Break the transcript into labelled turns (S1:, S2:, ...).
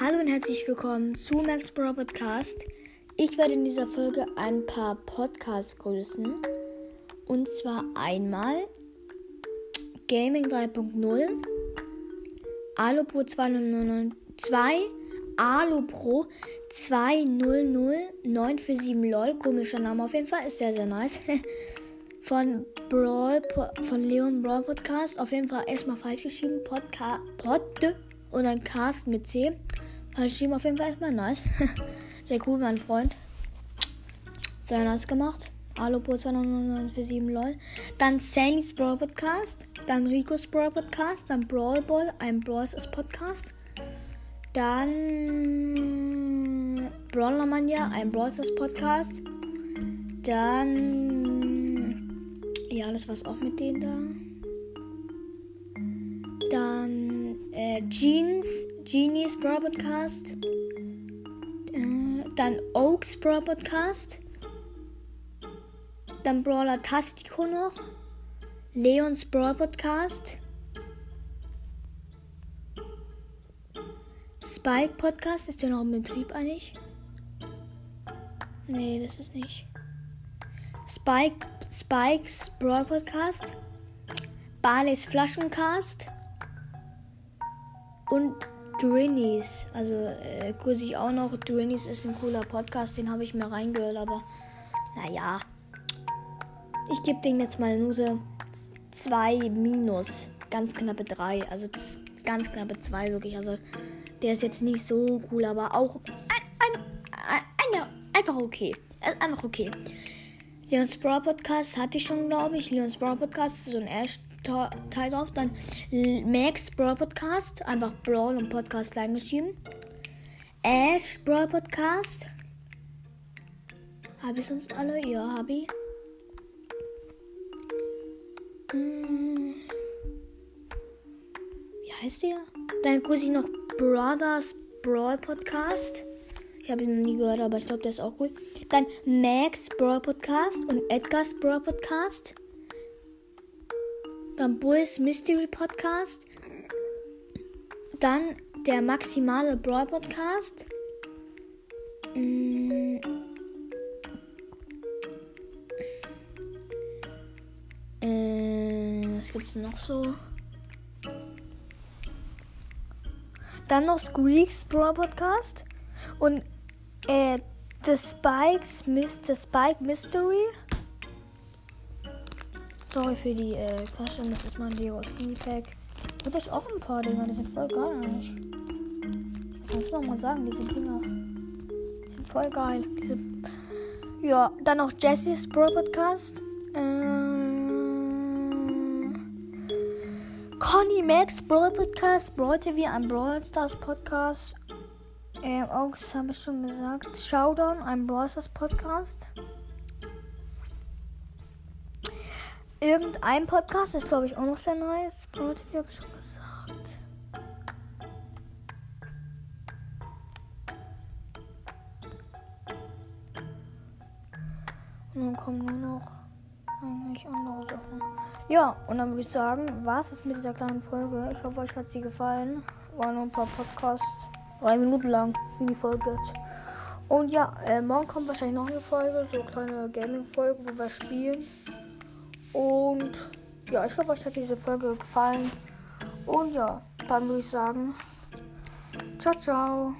S1: Hallo und herzlich willkommen zu Max Bro Podcast. Ich werde in dieser Folge ein paar Podcasts grüßen. Und zwar einmal Gaming 3.0, Alupro 2092, Alupro 200947 LOL. Komischer Name auf jeden Fall, ist sehr, sehr nice. Von Brawl, von Leon Brawl Podcast. Auf jeden Fall erstmal falsch geschrieben. Podcast, Pod und dann Cast mit C. Falsch geschrieben auf jeden Fall erstmal nice. Sehr cool, mein Freund. Sehr nice gemacht. Alopo 297 LOL. Dann Sandys Brawl Podcast. Dann Ricos Brawl Podcast. Dann Brawl Ball, ein Brawls Podcast. Dann Brawler Mania, ein Brawls Podcast. Dann. Ja, das war's auch mit denen da. Äh, Jeans, Genies Brawl Podcast. Äh, dann Oaks Brawl Podcast. Dann Brawler Tastico noch. Leons Brawl Podcast. Spike Podcast. Ist der noch im Betrieb eigentlich? Nee, das ist nicht. Spike, Spikes Brawl Podcast. Barleys Flaschencast. Und Drinis. Also äh, grüße ich auch noch. Drinis ist ein cooler Podcast, den habe ich mir reingehört, aber naja. Ich gebe dem jetzt mal eine Note 2 minus. Ganz knappe 3. Also ganz knappe 2 wirklich. Also der ist jetzt nicht so cool, aber auch ein, ein, ein, einfach okay. Einfach okay. Leons Brawl Podcast hatte ich schon, glaube ich. Leons Brawl Podcast ist so ein Ash Teil drauf. Dann Max Brawl Podcast. Einfach Brawl und Podcast klein geschrieben. Ash Brawl Podcast. Habe ich sonst alle? Ja, habe ich. Hm. Wie heißt der? Dann grüße ich noch Brothers Brawl Podcast. Ich habe ihn noch nie gehört, aber ich glaube, der ist auch cool. Dann Max Brawl Podcast und Edgar's Brawl Podcast. Dann Bulls Mystery Podcast. Dann der maximale Brawl Podcast. Mm. Äh, was gibt's noch so? Dann noch Squeaks Brawl Podcast. Und äh, The Spikes, The Spike Mystery. Sorry für die äh, Tasche, das ist mein Lego Steam Pack. Hat euch auch ein paar Dinger, die sind voll geil. Kann ich noch mal sagen, diese Dinger sind voll geil. Diese ja, dann noch Jessys Pro Podcast. Ähm, Conny Max Brawl Podcast. Brawl TV, ein Brawl Stars Podcast. Ähm, August habe ich schon gesagt. Showdown, ein Brawl Stars Podcast. Irgendein Podcast ist, glaube ich, auch noch sehr nice. TV habe schon gesagt. Und dann kommen nur noch eigentlich andere Sachen. Ja, und dann würde ich sagen, war es mit dieser kleinen Folge. Ich hoffe, euch hat sie gefallen. War nur ein paar Podcasts. Drei Minuten lang, wie die Folge jetzt. Und ja, äh, morgen kommt wahrscheinlich noch eine Folge, so eine kleine Gaming-Folge, wo wir spielen. Und ja, ich hoffe, euch hat diese Folge gefallen. Und ja, dann würde ich sagen, ciao, ciao.